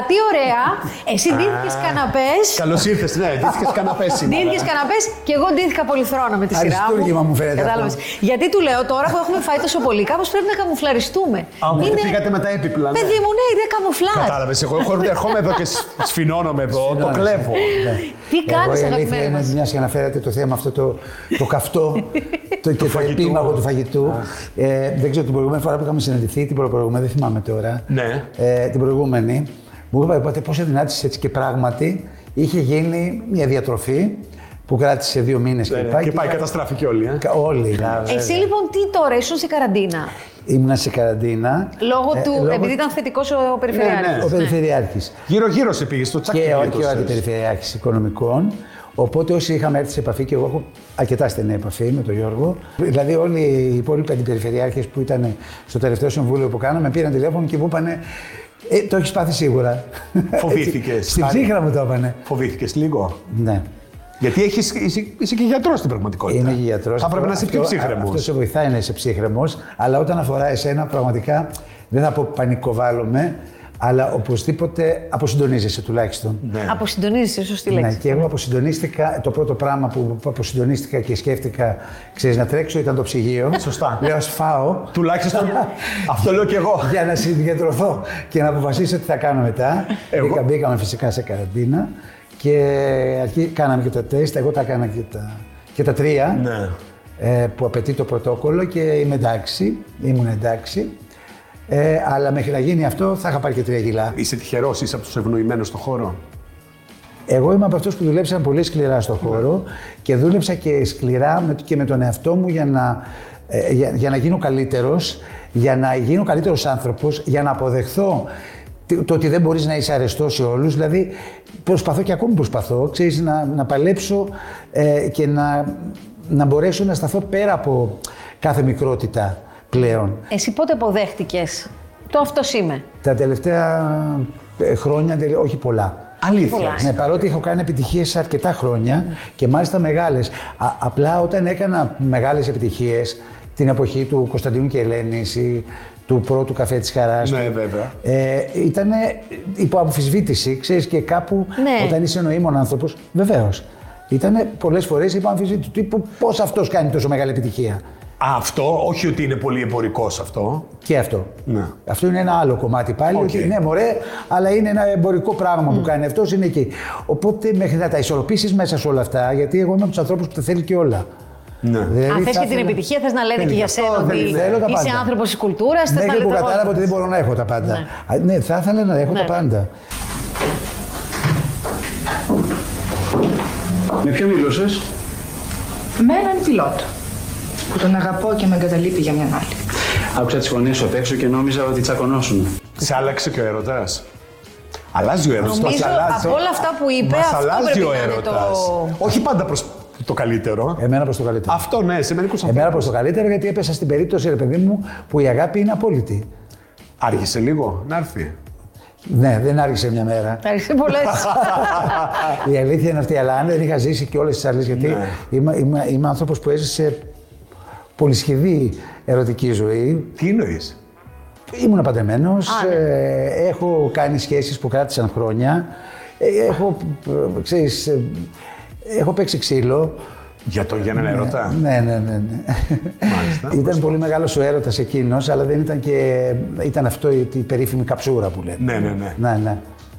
Τέλεια, τι ωραία. Εσύ ντύθηκε καναπές. Καλώς ήρθες, ναι, ντύθηκε καναπές σήμερα. Ντύθηκε καναπές και εγώ ντύθηκα πολυθρόνα με τη σειρά. μου. Αριστούργημα μου φαίνεται Κατάλαβες. αυτό. Γιατί του λέω τώρα που έχουμε φάει τόσο πολύ, κάπως πρέπει να καμουφλαριστούμε. Α, μου φύγατε με τα έπιπλα. ναι. Παιδί μου, ναι, είναι καμουφλάζ. Κατάλαβες. Εγώ έχω- ερχόμαι εδώ και σ- σφινώνομαι εδώ, το κλέβω. Τι Εγώ κάνεις, η αλήθεια αγαπημένος; είναι, μα. μιας και αναφέρατε το θέμα αυτό το, το καυτό το, και το φαγητού. επίμαχο του φαγητού. Ε, δεν ξέρω την προηγούμενη φορά που είχαμε συναντηθεί, την προηγούμενη, δεν θυμάμαι τώρα. Ναι. Ε, την προηγούμενη, μου είπατε πότε πόσο δυνάτησε έτσι και πράγματι είχε γίνει μια διατροφή που κράτησε δύο μήνες Ναι, ναι, Και πάει καταστράφηκε όλοι. ε. Όλοι. να, Εσύ βέβαια. λοιπόν τι τώρα, ήσουν σε καραντίνα; Ήμουνα σε καραντίνα. Λόγω Ε, του. λόγω- Επειδή ήταν θετικός ο περιφερειάρχη. Ναι, ναι. Ο Περιφερειάρχης. Γύρω-γύρω σε πήγες στο τσάκι. και, ο- και ο γλίτωσες. Αντιπεριφερειάρχης Οικονομικών. Οπότε όσοι είχαμε έρθει σε επαφή, και εγώ έχω αρκετά στενή επαφή με τον Γιώργο. Δηλαδή, όλοι οι υπόλοιποι αντιπεριφερειάρχες που ήταν στο τελευταίο συμβούλιο που κάναμε πήραν τηλέφωνο και μου είπαν ε, Το έχεις πάθει σίγουρα. Φοβήθηκες, Έτσι, Στην Στάνη; ψύχρα μου το είπανε. Φοβήθηκες λίγο. Ναι. Γιατί έχεις, είσαι, είσαι και γιατρός στην πραγματικότητα. Είναι και γιατρός. Θα πρέπει να είσαι πιο ψύχρεμος. Αυτό σε βοηθάει να είσαι ψύχρεμος, αλλά όταν αφορά εσένα, πραγματικά δεν θα πω πανικοβάλλομαι, αλλά οπωσδήποτε αποσυντονίζεσαι τουλάχιστον. Ναι. Αποσυντονίζεσαι, σωστή Ναι, λέξη. και εγώ αποσυντονίστηκα. Το πρώτο πράγμα που αποσυντονίστηκα και σκέφτηκα, ξέρεις, να τρέξω ήταν το ψυγείο. Σωστά. Λέω, ας φάω Τουλάχιστον αυτό λέω κι εγώ. για να συγκεντρωθώ και να αποφασίσω τι θα κάνω μετά. Εγώ- Μπήκα, μπήκαμε φυσικά σε καραντίνα και αρχί, κάναμε και τα τεστ. Εγώ τα έκανα και τα, και τα τρία Ναι. ε, που απαιτεί το πρωτόκολλο και είμαι εντάξει. Ήμουν εντάξει. Ε, αλλά μέχρι να γίνει αυτό θα είχα πάρει και τρία κιλά. Είσαι τυχερός, είσαι από τους ευνοημένους στον χώρο; Εγώ είμαι από αυτούς που δουλέψαν πολύ σκληρά στον χώρο και δούλεψα και σκληρά με, και με τον εαυτό μου για να, ε, για, για να γίνω καλύτερος, για να γίνω καλύτερος άνθρωπος, για να αποδεχθώ τι- το ότι δεν μπορείς να είσαι αρεστός σε όλους. Δηλαδή προσπαθώ και ακόμη προσπαθώ, ξέρεις, να, να παλέψω ε, και να, να μπορέσω να σταθώ πέρα από κάθε μικρότητα πλέον. Εσύ πότε αποδέχτηκες το αυτό είμαι. Τα τελευταία ε, χρόνια, τελε- όχι πολλά. Αλήθεια. Πολλά. Ναι, παρότι έχω κάνει επιτυχίες σε αρκετά χρόνια και μάλιστα μεγάλες. Απλά όταν έκανα μεγάλες επιτυχίες την εποχή του Κωνσταντίνου και Ελένης ή του πρώτου καφέ της Χαράς. Ναι, βέβαια. Ε, ήταν υπό αμφισβήτηση, ξέρεις και κάπου Ναι. όταν είσαι νοήμων άνθρωπος, βεβαίως. Ήταν πολλές φορές υπό αμφισβήτηση του τύπου πώς αυτός κάνει τόσο μεγάλη επιτυχία. Α, αυτό, όχι ότι είναι πολύ εμπορικός αυτό. Και αυτό. Ναι. Αυτό είναι ένα άλλο κομμάτι πάλι. Οκ. Ότι, ναι, μωρέ, αλλά είναι ένα εμπορικό πράγμα που κάνει αυτός, είναι εκεί. Οπότε μέχρι να τα ισορροπήσεις μέσα σε όλα αυτά, γιατί εγώ είμαι από τους ανθρώπους που τα θέλει και όλα. Ναι. Δηλαδή, Αν θες θα και την ήθελα- επιτυχία, θες να λένε Θέλει και για αυτό, σένα ότι θέλει- θέλω τα είσαι πάντα. άνθρωπος της κουλτούρας. Θες να Μέχρι λέτε που τα κατάλαβα πάντα. ότι δεν μπορώ να έχω τα πάντα. Ναι. Α, Ναι, θα ήθελα να έχω Ναι. τα πάντα. Με ποιον μιλούσες, Με έναν πιλότο που τον αγαπώ και με εγκαταλείπει για μια άλλη. Άκουσα τις φωνές σου απ' έξω και νόμιζα ότι τσακωνόσουν. Σε άλλαξε και ο έρωτας. Αλλάζει ο έρωτας. Νομίζω από όλα αυτά που είπε, Μας αυτό αλλάζει πρέπει ο να είναι έρωτας. το- Όχι πάντα προς το καλύτερο. Εμένα προς το καλύτερο. Αυτό ναι, σε μερικούς Εμένα προς το καλύτερο γιατί έπεσα στην περίπτωση, ρε παιδί μου, που η αγάπη είναι απόλυτη. Άργησε λίγο να έρθει. Ναι, δεν άργησε μια μέρα. Άρχισε πολλές. Η αλήθεια είναι αυτή, αλλά αν δεν είχα ζήσει και όλες τις άλλες, γιατί Ναι. είμαι, είμαι, είμαι άνθρωπος που έζησε πολυσχηδή ερωτική ζωή. Τι εννοείς; Ήμουν παντρεμένος, ναι. ε, έχω κάνει σχέσεις που κράτησαν χρόνια, ε, έχω, ε, ξέρεις, ε, έχω παίξει ξύλο. Για τον για έναν έρωτα. Ναι, ναι, ναι. ναι. Μάλιστα. ήταν πολύ μεγάλος ο έρωτας εκείνος, αλλά δεν ήταν και... Ήταν αυτό η, η περίφημη καψούρα που λένε. Ναι, ναι, ναι. Ναι, ναι.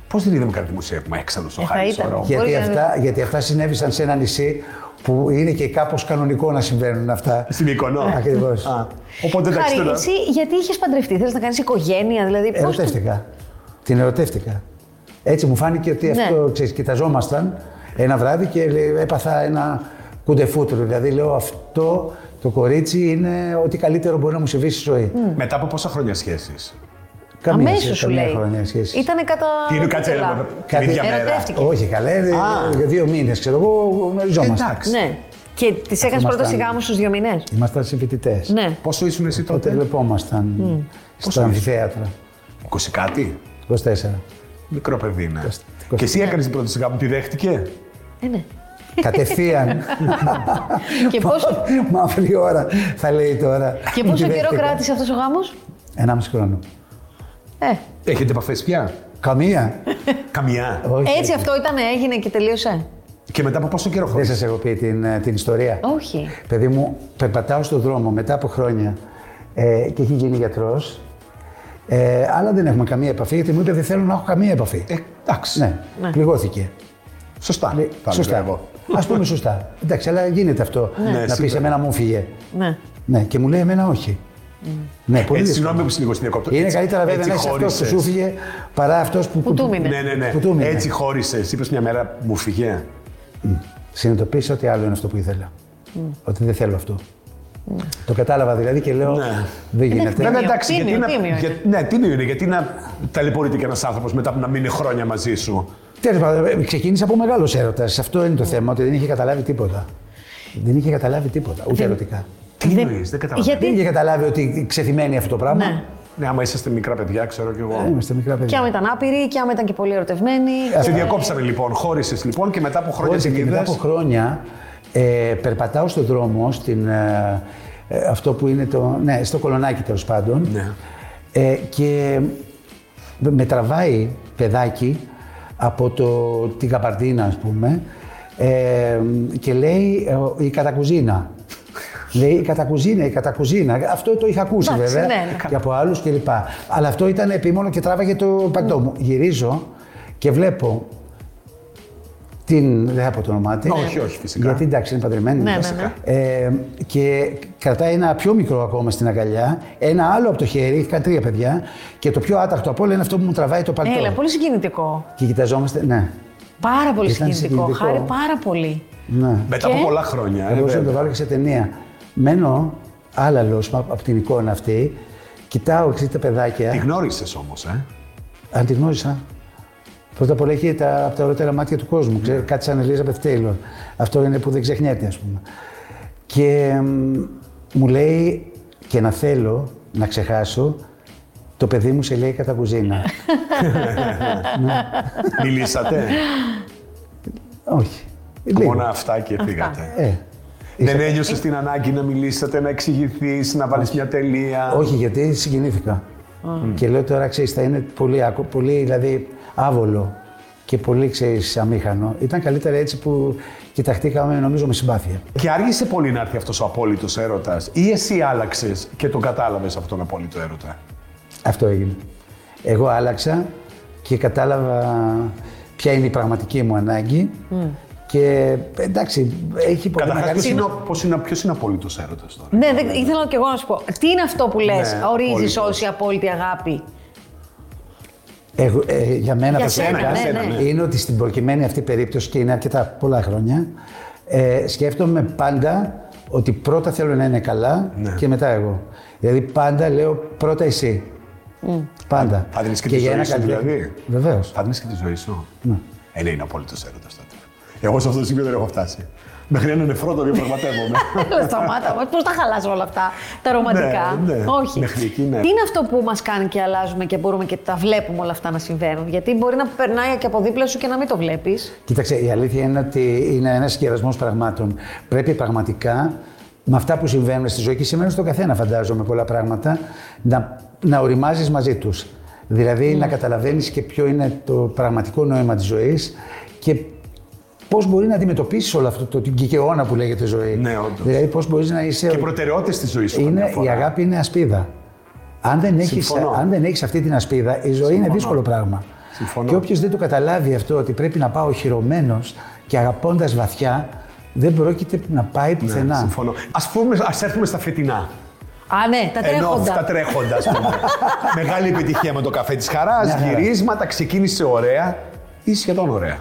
Πώς δεν είδαμε κάτι δημοσίευμα έξαλλο στο Ε, θα χάρη ήταν. σωρό; Για- Μπορεί Γιατί να- αυτά, γιατί αυτά συνέβησαν σε ένα νησί που είναι και κάπως κανονικό να συμβαίνουν αυτά. Στην εικόνα. Ακριβώς. Οπότε εντάξει Χάρη, τώρα. εσύ γιατί είχες παντρευτεί, θες να κάνεις οικογένεια, δηλαδή. πώς το- Ερωτεύτηκα. Την ερωτεύτηκα. Έτσι μου φάνηκε ότι Ναι. αυτό, ξέρεις, κοιταζόμασταν ένα βράδυ και λέει, έπαθα ένα κουντεφούτρο. Δηλαδή λέω αυτό το κορίτσι είναι ό,τι καλύτερο μπορεί να μου συμβεί στη ζωή. Μετά από πόσα χρόνια σχέσεις; Καμία, Αμέσω σχέση, σου καμία λέει. χρόνια σχέση. Ήτανε κατά. Τι είναι, κάτσε καλά. έλα, την Κάτι- ίδια μέρα. Ερωτεύτηκε. Όχι καλά, ε, για δύο μήνες ξέρω εγώ γνωριζόμαστε. Εντάξει. Ναι. Και τη έκανε ήμασταν- πρόταση γάμου στου δύο μήνε. Ήμασταν συμφοιτητέ. Ναι. Πόσο ήσουν εσύ Τότε τότε. βλεπόμασταν Πόσο στα αμφιθέατρα. 20 κάτι. 24. Μικρό παιδί είναι. 20. Και εσύ έκανε την πρόταση γάμου, τη δέχτηκε. Ε, ναι. Κατευθείαν. Και πόσο, Μαύρη ώρα θα λέει τώρα. και πόσο Τη καιρό δέχτηκα. κράτησε αυτό ο γάμο. Ενάμιση χρόνο. Ε, Έχετε επαφές πια; Καμία. Καμιά. Όχι. Έτσι αυτό ήταν, έγινε και τελείωσε. Και μετά από πόσο καιρό Δεν χωρίς. σας έχω πει την, ε, την ιστορία. Όχι. Παιδί μου, περπατάω στον δρόμο μετά από χρόνια ε, και έχει γίνει γιατρός. Ε, αλλά δεν έχουμε καμία επαφή γιατί μου είπε δεν θέλω να έχω καμία επαφή. Ε, εντάξει. ναι, πληγώθηκε. Σωστά. Λέει, θα σωστά. έλεγα εγώ. Α πούμε σωστά. Εντάξει, αλλά γίνεται αυτό. Ναι, να πεις σίγουρα. εμένα μου φύγε. Ναι. Ναι, και μου λέει εμένα όχι. Ναι, πολύ Έτσι, δύσκολο. συγγνώμη που σε λίγο στην διακόπτω. Είναι Έτσι- καλύτερα βέβαια έτσι να είσαι αυτό που χώρισες. σου φύγε παρά αυτός που, Που του μείνε. Ναι, ναι, ναι. Που του μείνε. Έτσι χώρισες. Είπες μια μέρα μου φυγέ. Συνειδητοποίησα ότι άλλο είναι αυτό που ήθελα. Ότι δεν θέλω αυτό. Το κατάλαβα δηλαδή και λέω Ναι. δεν γίνεται. Βέβαια, Τίμιο, εντάξει, τίμιο, γιατί να, τίμιο είναι. για, ναι, τίμιο είναι. Γιατί να ταλαιπωρείται ένας άνθρωπος μετά από να μείνει χρόνια μαζί σου. Τέλος πάντων, ε, ξεκίνησε από μεγάλος έρωτας. Αυτό είναι το θέμα, ότι δεν είχε καταλάβει τίποτα. Δεν είχε καταλάβει τίποτα, ούτε ερωτικά. Τι εννοείς, δεν καταλαβαίνω. Γιατί- Δεν είχε καταλάβει ότι ξεθυμένει αυτό το πράγμα. Ναι. Ναι, άμα είσαστε μικρά παιδιά, ξέρω κι εγώ. Ε, Είμαστε μικρά Και παιδιά. άμα ήταν άπειροι, και άμα ήταν και πολύ ερωτευμένοι. Σε διακόψανε λοιπόν, χώρισες λοιπόν και μετά από χρόνια Χώρισε την και μετά είδες. από χρόνια ε, περπατάω στον δρόμο, στην, ε, ε, αυτό που είναι το. Ναι, στο κολονάκι τέλος πάντων. Ναι. Ε, και με τραβάει παιδάκι από το, την Καπαρδίνα, ας πούμε, ε, και λέει ε, η κατακουζίνα. Λέει η κατακουζίνα, η κατακουζίνα. Αυτό το είχα ακούσει Εντάξει, βέβαια ναι, ναι. και από άλλους κλπ. Αλλά αυτό ήταν επίμονο και τράβαγε το παντό μου. Γυρίζω και βλέπω την. Δεν θα πω το όνομά της. Όχι, όχι, φυσικά. Γιατί εντάξει, είναι παντρεμένη. Ναι, ναι, φυσικά. Ε, και κρατάει ένα πιο μικρό ακόμα στην αγκαλιά, ένα άλλο από το χέρι, έχει κάνει τρία παιδιά. Και το πιο άταχτο από όλα είναι αυτό που μου τραβάει το παλτό. Έλα, πολύ συγκινητικό. Και κοιταζόμαστε, ναι. Πάρα πολύ Ήταν συγκινητικό. συγκινητικό. Χάρη πάρα πολύ. ναι. Μετά Και- από πολλά χρόνια. Θα Ε, μπορούσα να το βέβαια. βάλω και σε ταινία. Μένω άλλαλο από την εικόνα αυτή, κοιτάω εξής τα παιδάκια. Τη γνώρισες όμως, ε; Αν τη γνώρισα. Πρώτα απ' όλα έχει τα, από τα ωραίτερα μάτια του κόσμου. Ξέρει, κάτι σαν Ελίζα Τέιλορ. Αυτό είναι που δεν ξεχνιέται, ας πούμε. Και μ, μου λέει και να θέλω να ξεχάσω, το παιδί μου σε λέει κατά κουζίνα. Μιλήσατε; Όχι. Λίγο. Μόνο αυτά και φύγατε. Ε, Δεν ένιωσες την ανάγκη να μιλήσετε, να εξηγηθείς, να βάλεις μια τελεία; όχι, γιατί συγκινήθηκα. Και λέω τώρα, ξέρεις, θα είναι πολύ, άκου- πολύ δηλαδή, άβολο και πολύ, ξέρεις, αμήχανο. Ήταν καλύτερα έτσι που κοιταχτήκαμε, νομίζω, με συμπάθεια. Και άργησε πολύ να έρθει αυτός ο απόλυτος έρωτας, ή εσύ άλλαξες και τον κατάλαβες αυτόν τον απόλυτο έρωτα; Αυτό έγινε. Εγώ άλλαξα και κατάλαβα ποια είναι η πραγματική μου ανάγκη. Και εντάξει, έχει πολύ Καταρχάς, μεγάλη ποιος είναι, ο- πώς είναι, ποιος είναι απόλυτος έρωτας τώρα; Ναι, δεν, ήθελα και εγώ να σου πω. Τι είναι αυτό που λες, Ναι, ορίζεις απόλυτος. όση απόλυτη αγάπη; Εγώ, ε, για μένα Για προσωπικά σένα, ναι, ναι. είναι ότι στην προκειμένη αυτή περίπτωση και είναι αρκετά πολλά χρόνια, ε, σκέφτομαι πάντα ότι πρώτα θέλω να είναι καλά Ναι. και μετά εγώ. Δηλαδή πάντα λέω πρώτα εσύ. Πάντα. Θα δίνεις και τη ζωή σου, δηλαδή. Βεβαίως. Θα δίνεις και τη ζωή σου. Ναι. Ε, ναι, είναι απόλυτος έρωτας τότε. Εγώ σε αυτό το σημείο δεν έχω φτάσει. Μέχρι ένα νεφρό το διαπραγματεύομαι. Έλα, σταμάτα. Πώ τα χαλάζω όλα αυτά τα ρομαντικά; Ναι, ναι. Όχι. Μέχρι εκεί, ναι. Τι είναι αυτό που μας κάνει και αλλάζουμε και μπορούμε και τα βλέπουμε όλα αυτά να συμβαίνουν; Γιατί μπορεί να περνάει και από δίπλα σου και να μην το βλέπεις. Κοίταξε, η αλήθεια είναι ότι είναι ένας συγκερασμό πραγμάτων. Πρέπει πραγματικά με αυτά που συμβαίνουν στη ζωή και συμβαίνουν στον καθένα, φαντάζομαι, πολλά πράγματα, να, να οριμάζεις μαζί τους. Δηλαδή να καταλαβαίνεις και ποιο είναι το πραγματικό νόημα της ζωής και πώς μπορεί να αντιμετωπίσεις όλο αυτό το την κικαιώνα που λέγεται ζωή. Ναι, όντως. Δηλαδή πώς μπορείς να είσαι. και προτεραιότητες τη ζωή σου. καμιά είναι, η φορά. αγάπη είναι ασπίδα. Αν δεν έχεις, Συμφωνώ. αν δεν έχεις αυτή την ασπίδα, η ζωή είναι δύσκολο πράγμα. Συμφωνώ. Και όποιος δεν το καταλάβει αυτό, ότι πρέπει να πάω χειρωμένος και αγαπώντας βαθιά, δεν πρόκειται να πάει πουθενά. Ναι, συμφωνώ. Α πούμε, ας έρθουμε στα φετινά. Α, ναι, τα Ενώ τρέχοντα. αυτά τρέχοντα, ας πούμε. Μεγάλη επιτυχία με το καφέ της χαράς, Ναι, ναι. γυρίσματα, ξεκίνησε ωραία ή σχεδόν ωραία.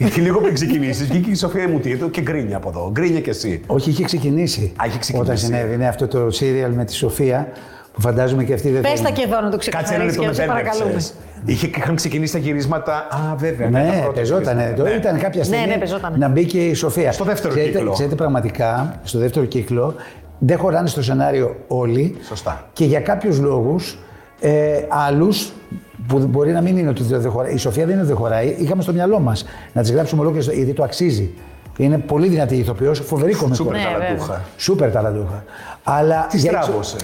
Γιατί λίγο πριν ξεκινήσεις, βγήκε η Σοφία Μουτίδου και γκρίνια από εδώ. Γκρίνια κι εσύ. Όχι, είχε ξεκινήσει. Α, είχε ξεκινήσει. Όταν συνέβη αυτό το σύριαλ με τη Σοφία, που φαντάζομαι και αυτή δεν Πες θέλει. τα και εδώ να το Κάτσε ένα ξεκαθαρίσει λεπτό και με σε παρακαλούμε. μπέρδεψες. Είχε, είχαν ξεκινήσει τα γυρίσματα. Α, βέβαια. τα Ναι, πρώτα πεζότανε. γυρίσματα, Το ναι. ήταν κάποια στιγμή ναι, πεζότανε. να μπει και η Σοφία. Στο δεύτερο ξέρετε, κύκλο. Ξέρετε, πραγματικά, στο δεύτερο κύκλο, δεν χωράνε στο σενάριο όλοι. Σωστά. Και για κάποιους λόγους, ε, άλλους, που μπορεί να μην είναι ότι δεν χωράει. Η Σοφία δεν είναι ότι δεν χωράει. Είχαμε στο μυαλό μας να τη γράψουμε ολόκληρες, στο- γιατί το αξίζει. Είναι πολύ δυνατή ηθοποιός, φοβερή Σούπερ κομικό. Ναι, ταλαντούχα. Σούπερ ταλαντούχα. Αλλά Τι για- στράβωσε.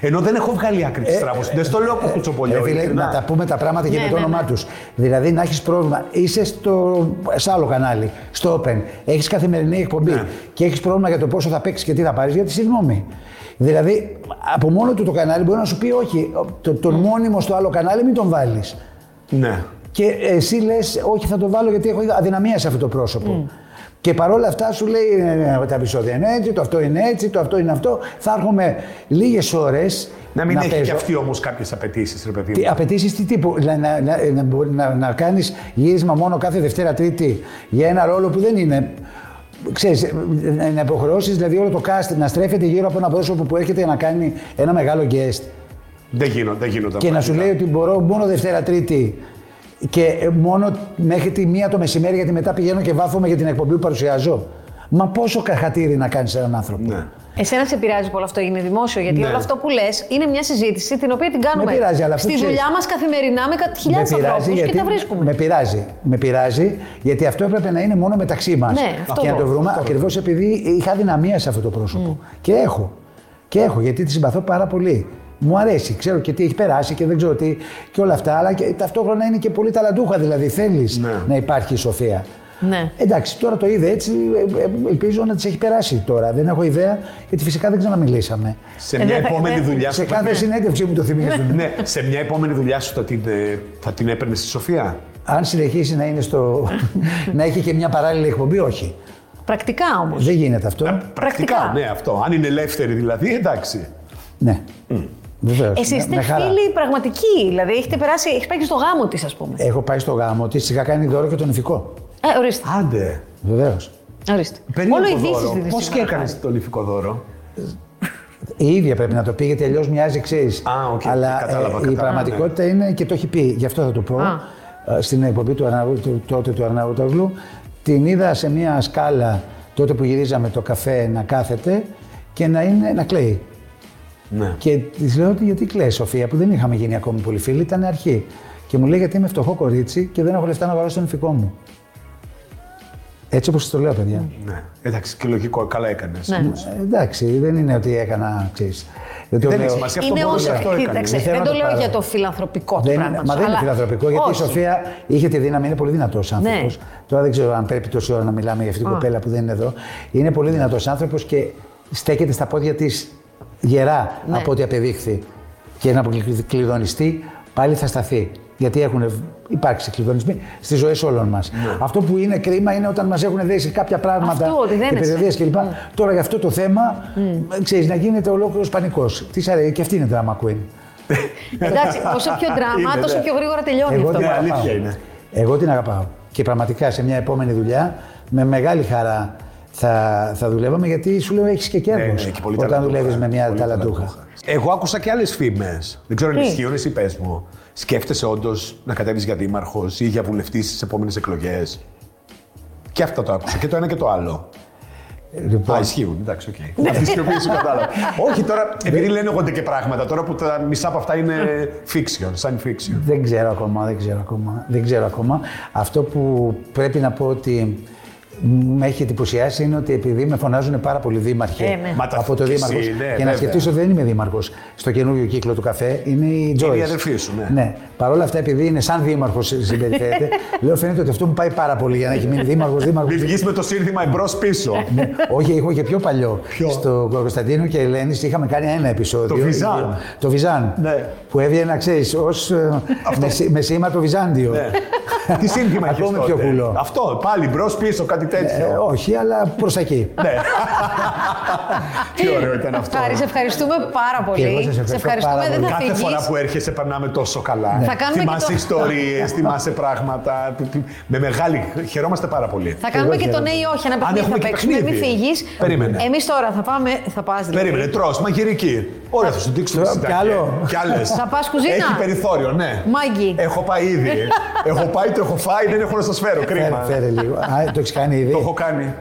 Ενώ δεν έχω βγάλει άκρη τη τράβο. Δεν στο λέω που κουτσοπολιό. Ε, φίλε, ειλικρινά. να τα πούμε τα πράγματα και Ναι, με το ναι, όνομά ναι. τους. Δηλαδή να έχεις πρόβλημα. Είσαι στο, σε άλλο κανάλι, στο Open. Έχεις καθημερινή εκπομπή Ναι. και έχεις πρόβλημα για το πόσο θα παίξεις και τι θα πάρεις. Γιατί συγγνώμη. Δηλαδή, από μόνο του το κανάλι μπορεί να σου πει: Όχι, το, τον μόνιμο στο άλλο κανάλι μην τον βάλεις. Ναι. Και εσύ λες: Όχι, θα το βάλω γιατί έχω αδυναμία σε αυτό το πρόσωπο. Και παρόλα αυτά σου λέει: «Ε, ε, Τα επεισόδια είναι έτσι, το αυτό είναι έτσι, το αυτό είναι αυτό. Θα έρχομαι λίγες ώρες. Να μην έχει παίζω. και αυτή όμως κάποιες απαιτήσεις, ρε παιδί Τι μου. απαιτήσεις τι τύπου, να, να, να, να, μπορεί να, να κάνεις γύρισμα μόνο κάθε Δευτέρα Τρίτη για ένα ρόλο που δεν είναι. Ξέρεις, να να υποχρεώσεις δηλαδή όλο το cast να στρέφεται γύρω από ένα πρόσωπο που έρχεται να κάνει ένα μεγάλο guest Δεν γίνονται, δεν γίνονται. και να σου λέει ότι μπορώ μόνο Δευτέρα Τρίτη και ε, μόνο μέχρι τη μία το μεσημέρι γιατί μετά πηγαίνω και βάφομαι για την εκπομπή που παρουσιάζω. Μα πόσο καχατήρι να κάνεις έναν άνθρωπο. Ναι. Εσένα σε πειράζει που όλο αυτό είναι δημόσιο, γιατί Ναι. όλο αυτό που λες είναι μια συζήτηση την οποία την κάνουμε Με πειράζει, αλλά αφού στη ξέρεις- δουλειά μας καθημερινά με χιλιάδες ανθρώπους και τα βρίσκουμε. Με πειράζει. Με πειράζει γιατί αυτό έπρεπε να είναι μόνο μεταξύ μας. Ναι, αυτό και να το βρω, βρούμε ακριβώς επειδή είχα δυναμία σε αυτό το πρόσωπο. Και έχω. Και έχω γιατί τη συμπαθώ πάρα πολύ. Μου αρέσει, ξέρω και τι έχει περάσει και δεν ξέρω τι και όλα αυτά, αλλά και ταυτόχρονα είναι και πολύ ταλαντούχα. Δηλαδή θέλεις Ναι. να υπάρχει η Σοφία. Ναι. Εντάξει, τώρα το είδε έτσι, ε, ε, ελπίζω να τη έχει περάσει τώρα. Δεν έχω ιδέα, γιατί φυσικά δεν ξαναμιλήσαμε. Σε Ε, μια δεν θα- επόμενη δεν- δουλειά Σε σου. κάθε συνέντευξή μου το θυμίζει. Ναι, σε μια επόμενη δουλειά σου θα την, ε, θα την έπαιρνε στη Σοφία; Αν συνεχίσει να είναι στο. να έχει και μια παράλληλη εκπομπή, όχι. Πρακτικά όμως. Δεν γίνεται αυτό. Πρακτικά. Ναι, αυτό. Αν είναι ελεύθερη δηλαδή, εντάξει. Ναι. Βεβαίως. Εσείς είστε φίλοι πραγματικοί, δηλαδή έχετε περάσει, έχεις πάει και στο γάμο της, ας πούμε. Έχω πάει στο γάμο της, είχα κάνει δώρο και τον ηθικό. Ε, ορίστε. Άντε. Βεβαίως. ορίστε. Περίεργο Όλο ειδήσει δώρο. δίνει. Πώς και έκανες το λυφικό δώρο; Η ίδια πρέπει να το πει, γιατί αλλιώς μοιάζει, ξέρεις. Α, οκ, Αλλά κατάλαβα, ε, η κατάλαβα, πραγματικότητα είναι και το έχει πει. Γι' αυτό θα το πω. Α. ε, Στην εκπομπή του, Αρναού, του τότε του Αρναούτογλου. Την είδα σε μια σκάλα τότε που γυρίζαμε το καφέ να κάθεται και να, είναι, να κλαίει. Ναι. Και της λέω ότι γιατί κλαίει, Σοφία, που δεν είχαμε γίνει ακόμη πολύ φίλοι, ήταν αρχή. Και μου λέει γιατί είμαι φτωχό κορίτσι και δεν έχω λεφτά να βάλω στο νυφικό μου. Έτσι όπως το λέω, παιδιά. ναι. Εντάξει, και λογικό, καλά έκανες. Ναι. Ε, εντάξει, δεν είναι ότι έκανα, ξέρεις. Δεν, το Δεν λέω- έχει σημασία αυτό Είναι μπορεί όσο. αυτό έκανε. Κοίταξε, Δεν θέλω δεν να το το λέω πάρω. για το φιλανθρωπικό του Δεν είναι, πράγματος, μα δεν είναι αλλά- φιλανθρωπικό, γιατί η Όχι. Σοφία είχε τη δύναμη, είναι πολύ δυνατός άνθρωπος. Ναι. Τώρα δεν ξέρω αν πρέπει τόση ώρα να μιλάμε για αυτή την Α. κοπέλα που δεν είναι εδώ. Είναι πολύ δυνατός άνθρωπος και στέκεται στα πόδια της γερά Ναι. από ό,τι απεδείχθη. Και να κλειδονιστεί πάλι θα σταθεί. Γιατί έχουν υπάρξει κλειδονισμοί στις ζωές όλων μας. Ναι. Αυτό που είναι κρίμα είναι όταν μας έχουν δέσει κάποια πράγματα Αυτό, ότι δεν και είναι περιοδίε κλπ. Τώρα για αυτό το θέμα, ξέρεις, να γίνεται ολόκληρος πανικός. Τι αρέσει, και αυτή είναι drama queen. Εντάξει, όσο πιο δράμα, Είναι, τόσο ναι. πιο γρήγορα τελειώνει Εγώ αυτό. την Ναι, αγαπάω. αλήθεια είναι. Εγώ την αγαπάω. Και πραγματικά σε μια επόμενη δουλειά με μεγάλη χαρά θα, θα δουλεύαμε γιατί σου λέω έχεις και κέρδος Ναι, ναι, και πολύ όταν ταλαντούχα. δουλεύεις με μια Πολύ ταλαντούχα. Εγώ άκουσα και άλλες φήμες. Δεν ξέρω αν Τι; ισχύουν, εσύ πες μου. Σκέφτεσαι όντως να κατέβεις για δήμαρχος ή για βουλευτής στις επόμενες εκλογές; Και αυτό το άκουσα. Και το ένα και το άλλο. Λοιπόν, Α, ισχύουν. Εντάξει, οκ. Αυτή τη σιωπή σου κατάλαβα. Όχι τώρα, επειδή λένε εγώ και πράγματα τώρα που τα μισά από αυτά είναι fiction, σαν fiction. δεν ξέρω ακόμα, δεν ξέρω ακόμα. Δεν ξέρω ακόμα. Αυτό που πρέπει να πω ότι με έχει εντυπωσιάσει είναι ότι επειδή με φωνάζουν πάρα πολλοί δήμαρχοι Ε, ναι. Μα τα από το και δήμαρχος. εσύ, ναι, και να βέβαια. σκεφτείς ότι δεν είμαι δήμαρχος στο καινούριο κύκλο του καφέ, είναι η Joyce. η αδερφή σου, ναι. ναι. Παρ' όλα αυτά, επειδή είναι σαν δήμαρχος συμπεριφέρεται, λέω φαίνεται ότι αυτό μου πάει πάρα πολύ για να έχει μείνει δήμαρχος. Δήμαρχος, Μην βγεις με το σύνθημα εμπρός πίσω. ναι. Όχι, έχω και πιο παλιό. Ποιο; Στο Κωνσταντίνο και Ελένης είχαμε κάνει ένα επεισόδιο. Το Βυζάν. Το Βυζάν. Ναι. Που έβγαινε, ξέρεις, ως με, σή- με σήμα το Βυζάντιο. Ναι. Τι σύνθημα έχεις Ακόμη τότε; πιο κουλό. Αυτό, πάλι μπρος πίσω, κάτι Ε, τέτοιο. όχι, αλλά προς εκεί. Ναι. Τι ωραίο ήταν αυτό. Χάρη, σε ευχαριστούμε πάρα πολύ. Και εγώ σας ευχαριστώ ευχαριστούμε, πάρα δεν πολύ. θα Κάθε φύγεις. φορά που έρχεσαι περνάμε τόσο καλά. Θα κάνουμε θυμάσαι και το- ιστορίες, θυμάσαι πράγματα. Με μεγάλη. Χαιρόμαστε πάρα πολύ. Θα κάνουμε Εγώ και το ναι χαίρομαι. ή όχι, ένα Αν παιχνίδι έχουμε θα και παίξουμε. Μην παιχνίδι. φύγεις. Περίμενε. Εμείς τώρα θα πάμε. Θα πας δηλαδή. Περίμενε, τρώ, μαγειρική. Ωραία, θα σου δείξω Τώρα, τι κι άλλο. Κι άλλες. Θα πας κουζίνα; Έχει περιθώριο, ναι. Μάγκη. Έχω πάει ήδη. έχω πάει, το έχω φάει, δεν έχω να σας φέρω. Φέρε, Κρίμα. φέρε λίγο. Α, το έχεις κάνει ήδη. Το έχω κάνει.